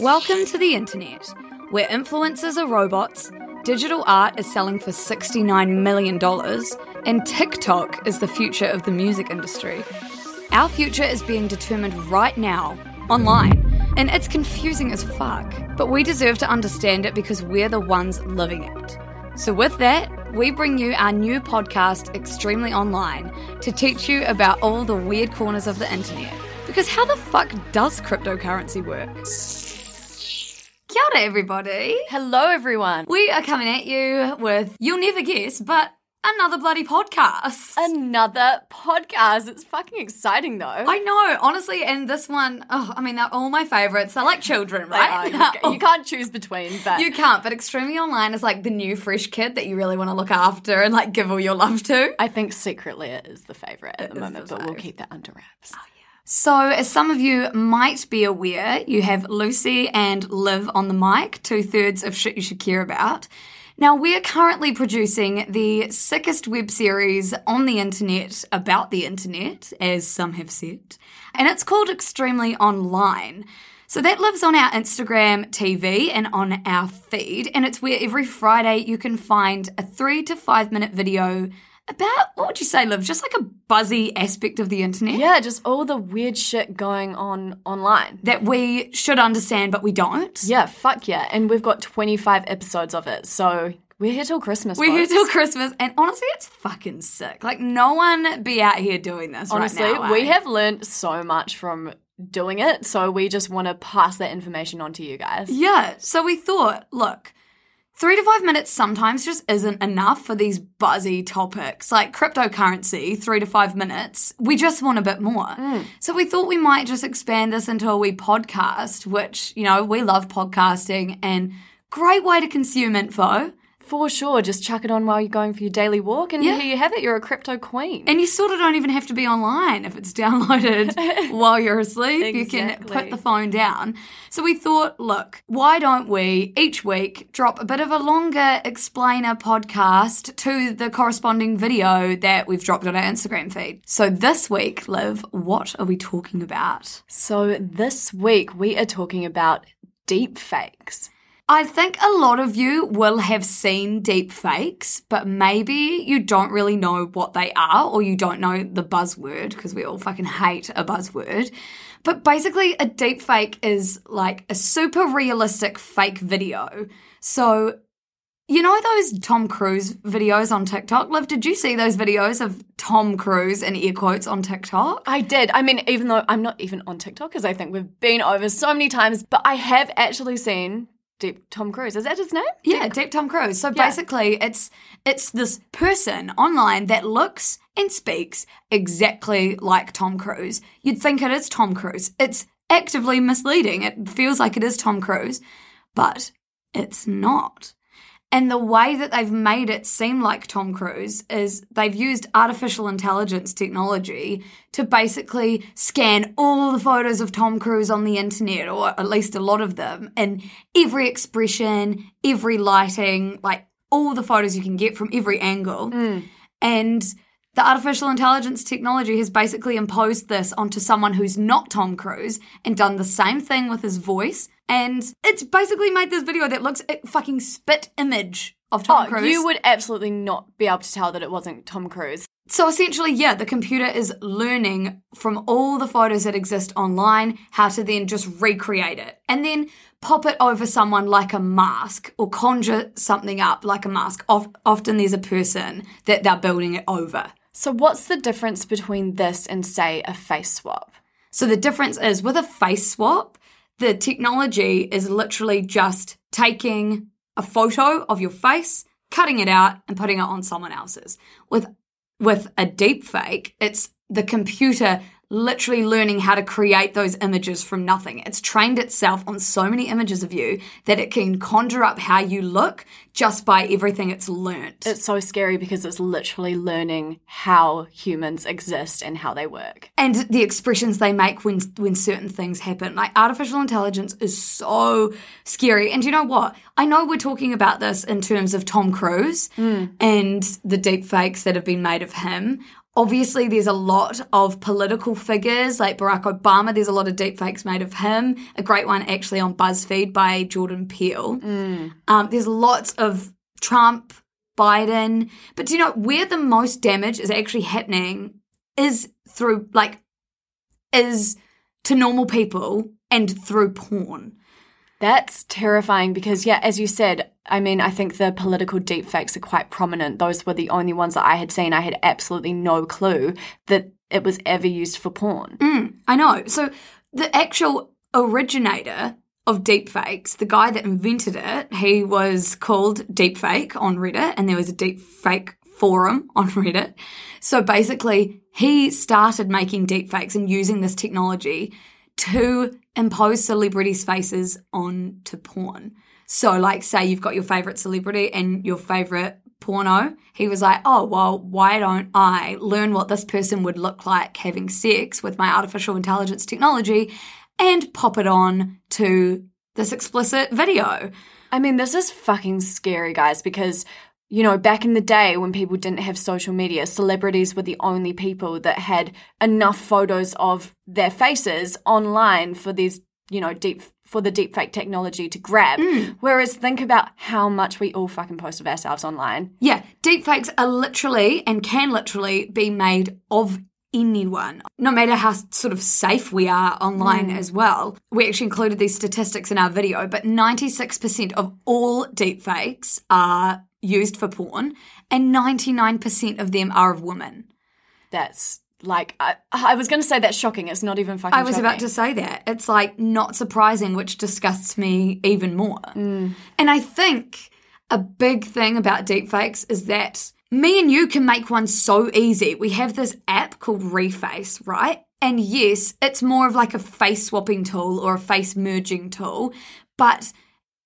Welcome to the internet, where influencers are robots, digital art is selling for $69 million, and TikTok is the future of the music industry. Our future is being determined right now, online, and it's confusing as fuck, but we deserve to understand it because we're the ones living it. So, with that, we bring you our new podcast, Extremely Online, to teach you about all the weird corners of the internet. Because how the fuck does cryptocurrency work? Kia ora, everybody. Hello, everyone. We are coming at you with, you'll never guess, but another bloody podcast. Another podcast. It's fucking exciting, though. I know, honestly, and this one, oh, I mean, they're all my favorites. They're like children, right? You, They're ca- you can't choose between, but You can't, but Extremely Online is like the new fresh kid that you really want to look after and like give all your love to. I think secretly it is the favorite at It the is moment, the but we'll keep that under wraps. Oh, So, as some of you might be aware, you have Lucy and Liv on the mic, two thirds of shit you should care about. Now, we're currently producing the sickest web series on the internet about the internet, as some have said, and it's called Extremely Online. So that lives on our Instagram TV and on our feed, and it's where every Friday you can find a three to five minute video about, what would you say, Liv? Just like a buzzy aspect of the internet Yeah, just all the weird shit going on online. that we should understand, but we don't. Yeah, fuck yeah. And we've got 25 episodes of it, so we're here till Christmas. We're here till Christmas, and honestly, it's fucking sick. Like, no one be out here doing this Honestly, right now. we eh? have learned so much from doing it, so we just want to pass that information on to you guys. Yeah, so we thought, look, three to five minutes sometimes just isn't enough for these buzzy topics like cryptocurrency, three to five minutes. We just want a bit more. Mm. So we thought we might just expand this into a wee podcast, which, you know, we love podcasting and great way to consume info. For sure, just chuck it on while you're going for your daily walk, and Yeah. here you have it. You're a crypto queen. And you sort of don't even have to be online if it's downloaded while you're asleep. You can put the phone down. So we thought, look, why don't we each week drop a bit of a longer explainer podcast to the corresponding video that we've dropped on our Instagram feed? So this week, Liv, what are we talking about? So this week we are talking about deep fakes. I think a lot of you will have seen deep fakes, but maybe you don't really know what they are or you don't know the buzzword because we all fucking hate a buzzword. But basically, a deep fake is like a super realistic fake video. So, you know those Tom Cruise videos on TikTok? Liv, did you see those videos of Tom Cruise in air quotes on TikTok? I did. I mean, even though I'm not even on TikTok, because I think we've been over so many times, but I have actually seen Deep Tom Cruise. Is that his name? Yeah, Deep Tom Cruise. So Yeah. basically, it's it's this person online that looks and speaks exactly like Tom Cruise. You'd think it is Tom Cruise. It's actively misleading. It feels like it is Tom Cruise, but it's not. And the way that they've made it seem like Tom Cruise is they've used artificial intelligence technology to basically scan all the photos of Tom Cruise on the internet, or at least a lot of them, and every expression, every lighting, like all the photos you can get from every angle. Mm. And the artificial intelligence technology has basically imposed this onto someone who's not Tom Cruise and done the same thing with his voice. And it's basically made this video that looks a fucking spit image of Tom Oh, Cruise. you would absolutely not be able to tell that it wasn't Tom Cruise. So essentially, yeah, the computer is learning from all the photos that exist online how to then just recreate it and then pop it over someone like a mask or conjure something up like a mask. Of- often there's a person that they're building it over. So, what's the difference between this and, say, a face swap? So the difference is with a face swap, the technology is literally just taking a photo of your face, cutting it out, and putting it on someone else's. With with a deep fake, it's the computer literally learning how to create those images from nothing. It's trained itself on so many images of you that it can conjure up how you look just by everything it's learnt. It's so scary because it's literally learning how humans exist and how they work. and the expressions they make when when certain things happen. Like artificial intelligence is so scary. And you know what? I know we're talking about this in terms of Tom Cruise hmm. and the deep fakes that have been made of him. Obviously, there's a lot of political figures like Barack Obama. There's a lot of deepfakes made of him. A great one actually on BuzzFeed by Jordan Peele. Um, there's lots of Trump, Biden. But do you know where the most damage is actually happening is through like is to normal people and through porn. That's terrifying because, yeah, as you said, I mean, I think the political deepfakes are quite prominent. Those were the only ones that I had seen. I had absolutely no clue that it was ever used for porn. Mm, I know. So the actual originator of deepfakes, the guy that invented it, he was called Deepfake on Reddit, and there was a deepfake forum on Reddit. So basically, he started making deepfakes and using this technology to impose celebrities' faces onto porn. So, like, say you've got your favorite celebrity and your favorite porno. He was like, oh, well, why don't I learn what this person would look like having sex with my artificial intelligence technology and pop it on to this explicit video? I mean, this is fucking scary, guys, because, you know, back in the day when people didn't have social media, celebrities were the only people that had enough photos of their faces online for these, you know, deep for the deepfake technology to grab. Mm. Whereas think about how much we all fucking post of ourselves online. Yeah, deepfakes are literally and can literally be made of anyone, no matter how sort of safe we are online mm. as well. We actually included these statistics in our video, but 96% of all deepfakes are used for porn, and 99% of them are of women. That's like I, I was going to say that's shocking. It's not even fucking. I was about to say that. It's like not surprising, which disgusts me even more. Mm. And I think a big thing about deepfakes is that me and you can make one so easy. We have this app called Reface, right? And yes, it's more of like a face swapping tool or a face merging tool, but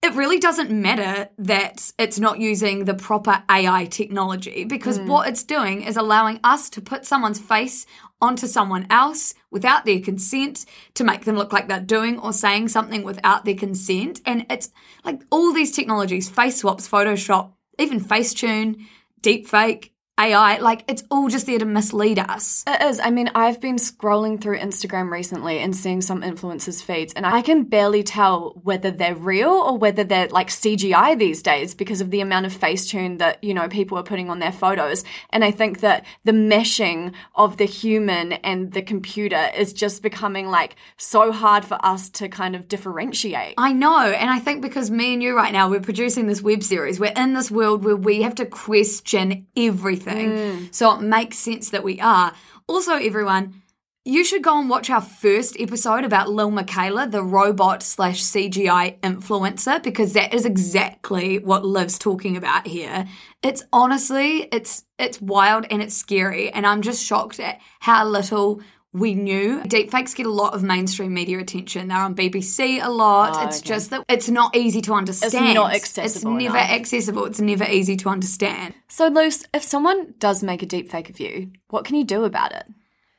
it really doesn't matter that it's not using the proper AI technology because hmm. what it's doing is allowing us to put someone's face onto someone else without their consent to make them look like they're doing or saying something without their consent. And it's like all these technologies face swaps, Photoshop, even Facetune, deepfake, AI like it's all just there to mislead us. It is. I mean, I've been scrolling through Instagram recently and seeing some influencers' feeds, and I can barely tell whether they're real or whether they're like CGI these days because of the amount of Facetune that, you know, people are putting on their photos. And I think that the meshing of the human and the computer is just becoming like so hard for us to kind of differentiate. I know, and I think because me and you right now, we're producing this web series, we're in this world where we have to question everything. Mm. So it makes sense that we are. Also, everyone, you should go and watch our first episode about Lil Miquela, the robot slash CGI influencer, because that is exactly what Liv's talking about here. It's honestly, it's it's wild and it's scary, and I'm just shocked at how little we knew. Deepfakes get a lot of mainstream media attention. They're on BBC a lot. Oh, it's okay. just that it's not easy to understand. It's not accessible. It's never enough. accessible. It's never easy to understand. So, Luce, if someone does make a deepfake of you, what can you do about it?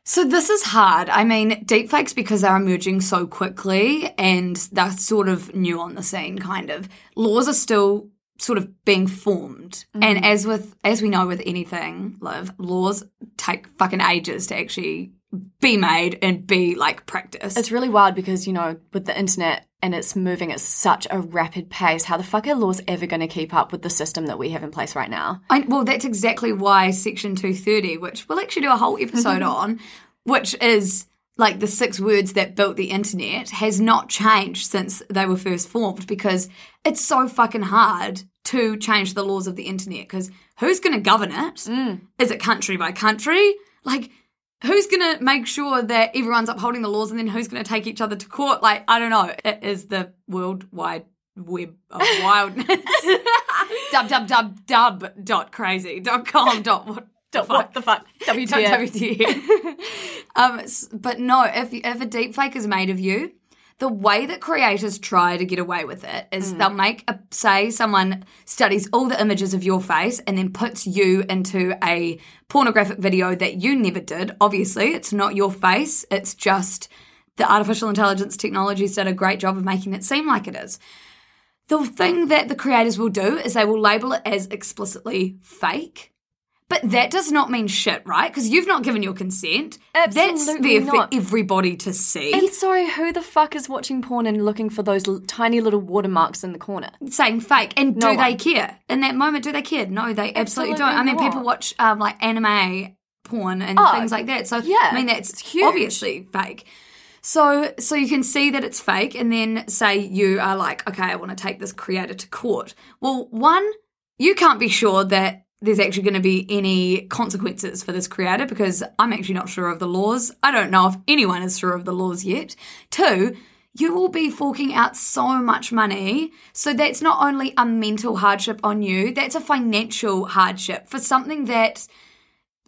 So this is hard. I mean, deepfakes because they're emerging so quickly and they're sort of new on the scene kind of. Laws are still sort of being formed. Mm-hmm. And as with as we know with anything, Liv, laws take fucking ages to actually be made and be like practiced. It's really wild because, you know, with the internet and it's moving at such a rapid pace, how the fuck are laws ever going to keep up with the system that we have in place right now? I, well, that's exactly why Section 230, which we'll actually do a whole episode mm-hmm. on, which is like the six words that built the internet, has not changed since they were first formed because it's so fucking hard to change the laws of the internet because who's going to govern it? Mm. Is it country by country? Like, who's going to make sure that everyone's upholding the laws and then who's going to take each other to court? Like, I don't know. It is the worldwide web of wildness. dub dub dub dub dot crazy dot com dot what Dot What the fuck? WTF. um, but no, if if a deepfake is made of you, the way that creators try to get away with it is they'll mm. make a say someone studies all the images of your face and then puts you into a pornographic video that you never did. Obviously, it's not your face. It's just the artificial intelligence technology's done a great job of making it seem like it is. The thing that the creators will do is they will label it as explicitly fake, But that does not mean shit, right? Because you've not given your consent. Absolutely That's there not. for everybody to see. And sorry, who the fuck is watching porn and looking for those l- tiny little watermarks in the corner? saying fake. And do No they care? In that moment, do they care? No, they absolutely, Absolutely don't. I mean, not. people watch um, like anime porn and Oh, things like that. So yeah, I mean, that's it's huge. obviously fake. So, so you can see that it's fake, and then say you are like, okay, I want to take this creator to court. Well, one, you can't be sure that there's actually going to be any consequences for this creator because I'm actually not sure of the laws. I don't know if anyone is sure of the laws yet. Two, you will be forking out so much money. So that's not only a mental hardship on you, that's a financial hardship for something that,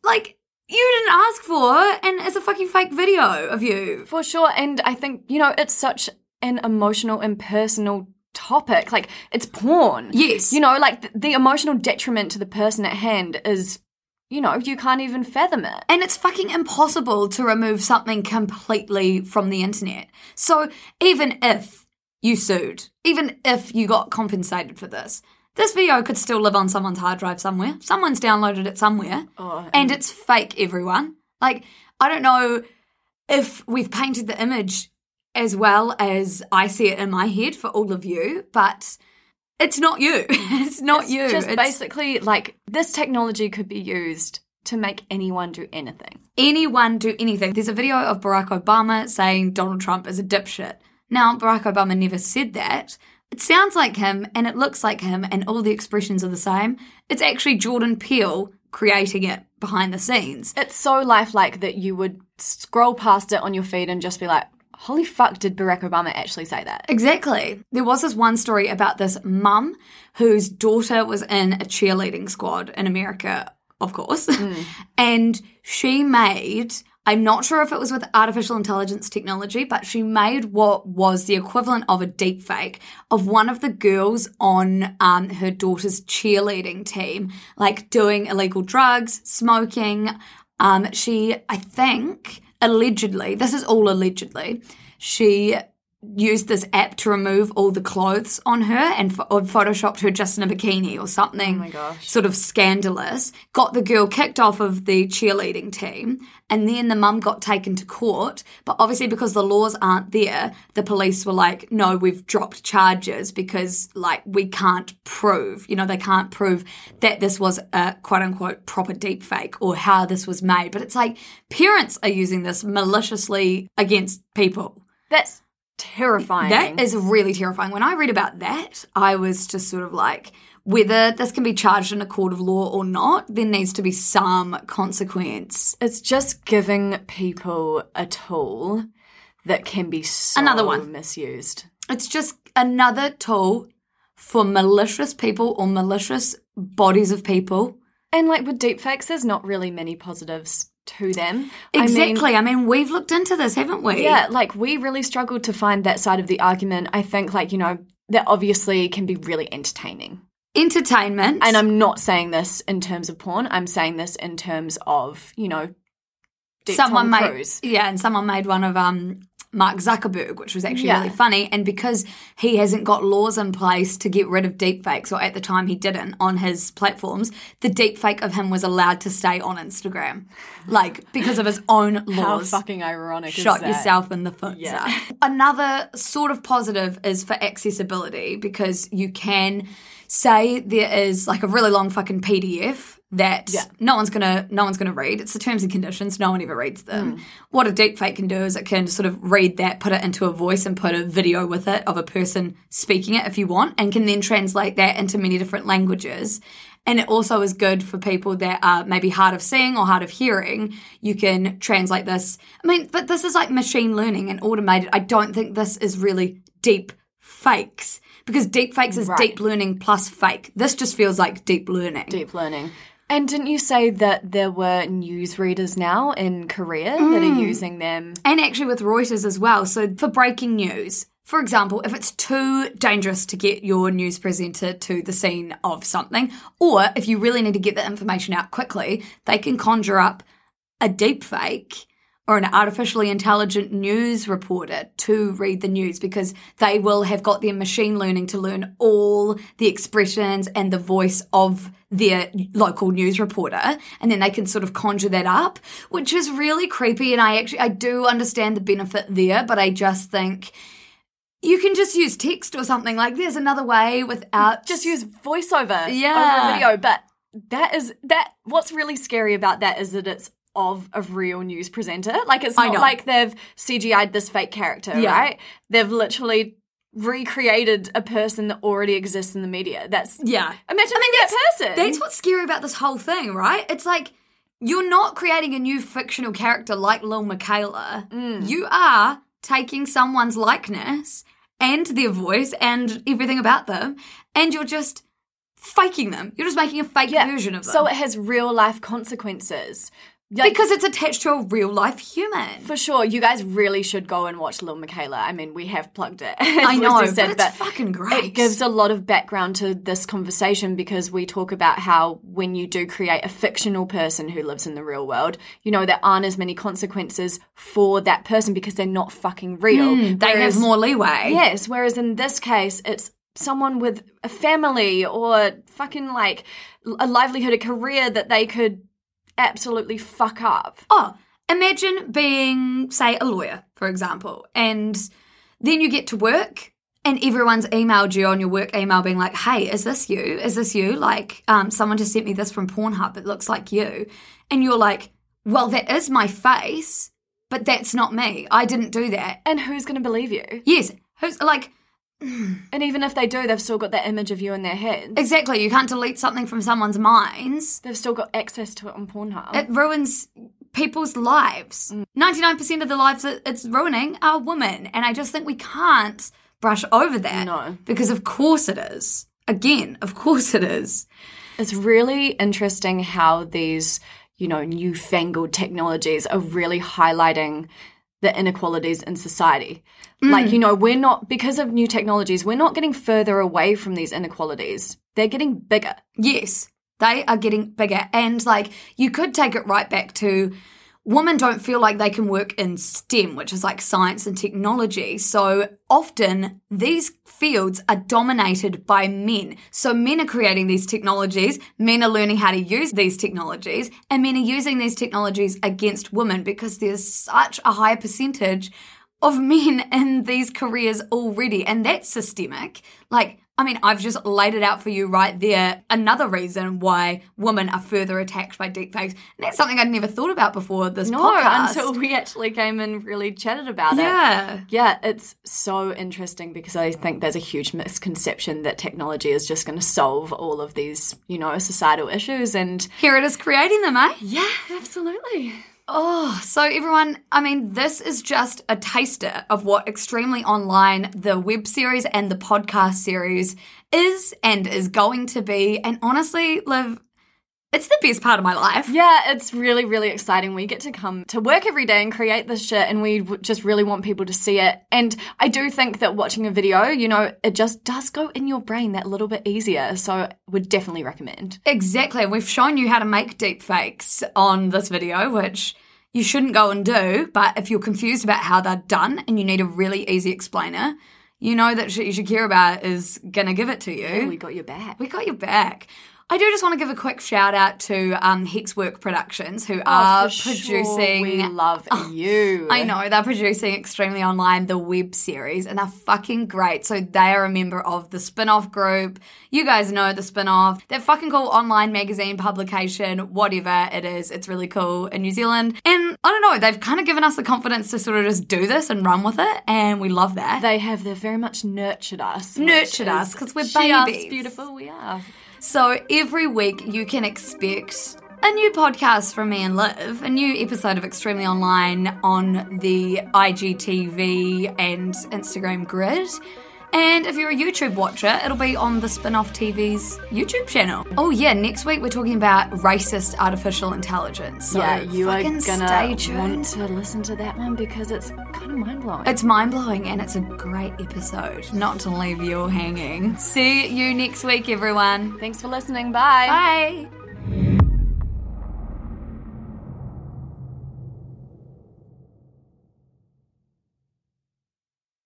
like, you didn't ask for and it's a fucking fake video of you. For sure. And I think, you know, it's such an emotional and personal topic. Like, it's porn. Yes. You know, like th- the emotional detriment to the person at hand is, you know, you can't even fathom it. And it's fucking impossible to remove something completely from the internet. So even if you sued, even if you got compensated for this, this video could still live on someone's hard drive somewhere. Someone's downloaded it somewhere. Oh, and it's fake, everyone. Like, I don't know if we've painted the image as well as I see it in my head for all of you, but it's not you. it's not you. Just It's- basically like this technology could be used to make anyone do anything. anyone do anything. There's a video of Barack Obama saying Donald Trump is a dipshit. Now, Barack Obama never said that. It sounds like him and it looks like him and all the expressions are the same. It's actually Jordan Peele creating it behind the scenes. It's so lifelike that you would scroll past it on your feed and just be like, holy fuck, did Barack Obama actually say that? Exactly. There was this one story about this mum whose daughter was in a cheerleading squad in America, of course. and she made, I'm not sure if it was with artificial intelligence technology, but she made what was the equivalent of a deep fake of one of the girls on um, her daughter's cheerleading team, like doing illegal drugs, smoking. Um, she, I think, allegedly, this is all allegedly, she used this app to remove all the clothes on her and photoshopped her just in a bikini or something Oh sort of scandalous, got the girl kicked off of the cheerleading team, and then the mum got taken to court. But obviously, because the laws aren't there, the police were like, no, we've dropped charges because, like, we can't prove, you know, they can't prove that this was a quote unquote proper deep fake or how this was made. But it's like parents are using this maliciously against people. That's terrifying. That is really terrifying. When I read about that, I was just sort of like, whether this can be charged in a court of law or not, there needs to be some consequence. it's just giving people a tool that can be so Another one. misused. It's just another tool for malicious people or malicious bodies of people. And like with deepfakes, there's not really many positives to them. I mean, Exactly. I mean, we've looked into this, haven't we? yeah, like we really struggled to find that side of the argument. I think, like, you know, that obviously can be really entertaining. Entertainment. And I'm not saying this in terms of porn, I'm saying this in terms of, you know, someone made yeah, and someone made one of um Mark Zuckerberg, which was actually Yeah. really funny. And because he hasn't got laws in place to get rid of deepfakes, or at the time he didn't on his platforms, the deepfake of him was allowed to stay on Instagram, like because of his own laws. How fucking ironic is Shot yourself in the foot. Yeah. Another sort of positive is for accessibility because you can say there is like a really long fucking PDF that Yeah. no one's gonna no one's gonna read. It's the terms and conditions. No one ever reads them. Hmm. What a deepfake can do is it can sort of read that, put it into a voice, and put a video with it of a person speaking it if you want, and can then translate that into many different languages. And it also is good for people that are maybe hard of seeing or hard of hearing. You can translate this. I mean, but this is like machine learning and automated. I don't think this is really deep fakes because deep fakes is Right. deep learning plus fake. This just feels like deep learning. Deep learning. And didn't you say that there were news readers now in Korea that Mm. are using them? And actually with Reuters as well. So for breaking news, for example, if it's too dangerous to get your news presenter to the scene of something, or if you really need to get the information out quickly, they can conjure up a deep fake or an artificially intelligent news reporter to read the news because they will have got their machine learning to learn all the expressions and the voice of their local news reporter and then they can sort of conjure that up which is really creepy and I actually I do understand the benefit there but I just think you can just use text or something like there's another way without Just use voiceover Yeah. over video. But that is that what's really scary about that is that it's of a real news presenter. Like it's not like they've CGI'd this fake character, Yeah. right? They've literally recreated a person that already exists in the media. That's yeah imagine being that person. That's what's scary about this whole thing, right? It's like you're not creating a new fictional character like Lil Miquela. Mm. You are taking someone's likeness and their voice and everything about them, and you're just faking them. You're just making a fake version of them. So it has real life consequences. Like, because it's attached to a real life human. for sure, you guys really should go and watch Lil Miquela. I mean, we have plugged it. I know, Lucy but it's fucking great. It gives a lot of background to this conversation because we talk about how when you do create a fictional person who lives in the real world, you know, there aren't as many consequences for that person because they're not fucking real. Hmm, they Whereas- have more leeway. Yes, whereas in this case, it's someone with a family or fucking like a livelihood, a career that they could absolutely fuck up. Oh, imagine being, say, a lawyer, for example, and then you get to work and everyone's emailed you on your work email being like, hey, is this you? Is this you? Like, um, someone just sent me this from Pornhub. It looks like you. And you're like, well, that is my face, but that's not me. I didn't do that. And who's going to believe you? Yes. Who's like, And even if they do, they've still got that image of you in their heads. exactly, you can't delete something from someone's minds. They've still got access to it on Pornhub. It ruins people's lives. Mm. 99% of the lives that it's ruining are women. And I just think we can't brush over that. No. Because of course it is. Again, of course it is. It's really interesting how these, you know, newfangled technologies are really highlighting the inequalities in society. Like, you mm. know, we're not, because of new technologies, we're not getting further away from these inequalities. They're getting bigger. Yes, they are getting bigger. And like, you could take it right back to women don't feel like they can work in STEM, which is like science and technology. So often these fields are dominated by men. So men are creating these technologies, men are learning how to use these technologies, and men are using these technologies against women because there's such a high percentage of men in these careers already, and that's systemic. Like, I mean, I've just laid it out for you right there. Another reason why women are further attacked by deepfakes. And that's something I'd never thought about before this No, podcast. until we actually came and really chatted about it. yeah. Yeah, it's so interesting because I think there's a huge misconception that technology is just going to solve all of these, you know, societal issues. And Here it is creating them, eh? yeah, absolutely. Oh, so everyone, I mean, this is just a taster of what Extremely Online, the web series and the podcast series, is and is going to be. And honestly, Liv, it's the best part of my life. Yeah, it's really, really exciting. We get to come to work every day and create this shit, and we just really want people to see it. And I do think that watching a video, you know, it just does go in your brain that little bit easier. So, would definitely recommend. Exactly. We've shown you how to make deep fakes on this video, which you shouldn't go and do. But if you're confused about how they're done and you need a really easy explainer, you know that Sh- Shakira is going to give it to you. Oh, we got your back. We got your back. I do just want to give a quick shout out to um, Hexwork Productions, who are Oh, sure, producing. we love you. I know they're producing Extremely Online, the web series, and they're fucking great. So they are a member of the spin-off group. You guys know the spin-off. They're fucking cool online magazine publication, whatever it is. It's really cool in New Zealand. And I don't know, they've kind of given us the confidence to sort of just do this and run with it, and we love that. They have. They've very much nurtured us. Nurtured us, 'cause we're babies. beautiful. We are. So every week you can expect a new podcast from me and Liv, a new episode of Extremely Online on the IGTV and Instagram grid. And if you're a YouTube watcher, it'll be on the Spin-off TV's YouTube channel. Oh yeah, next week we're talking about racist artificial intelligence. So yeah, you are gonna stay tuned. want to listen to that one because it's kind of mind blowing. It's mind blowing and it's a great episode. Not to leave you all hanging. See you next week, everyone. Thanks for listening. Bye. Bye.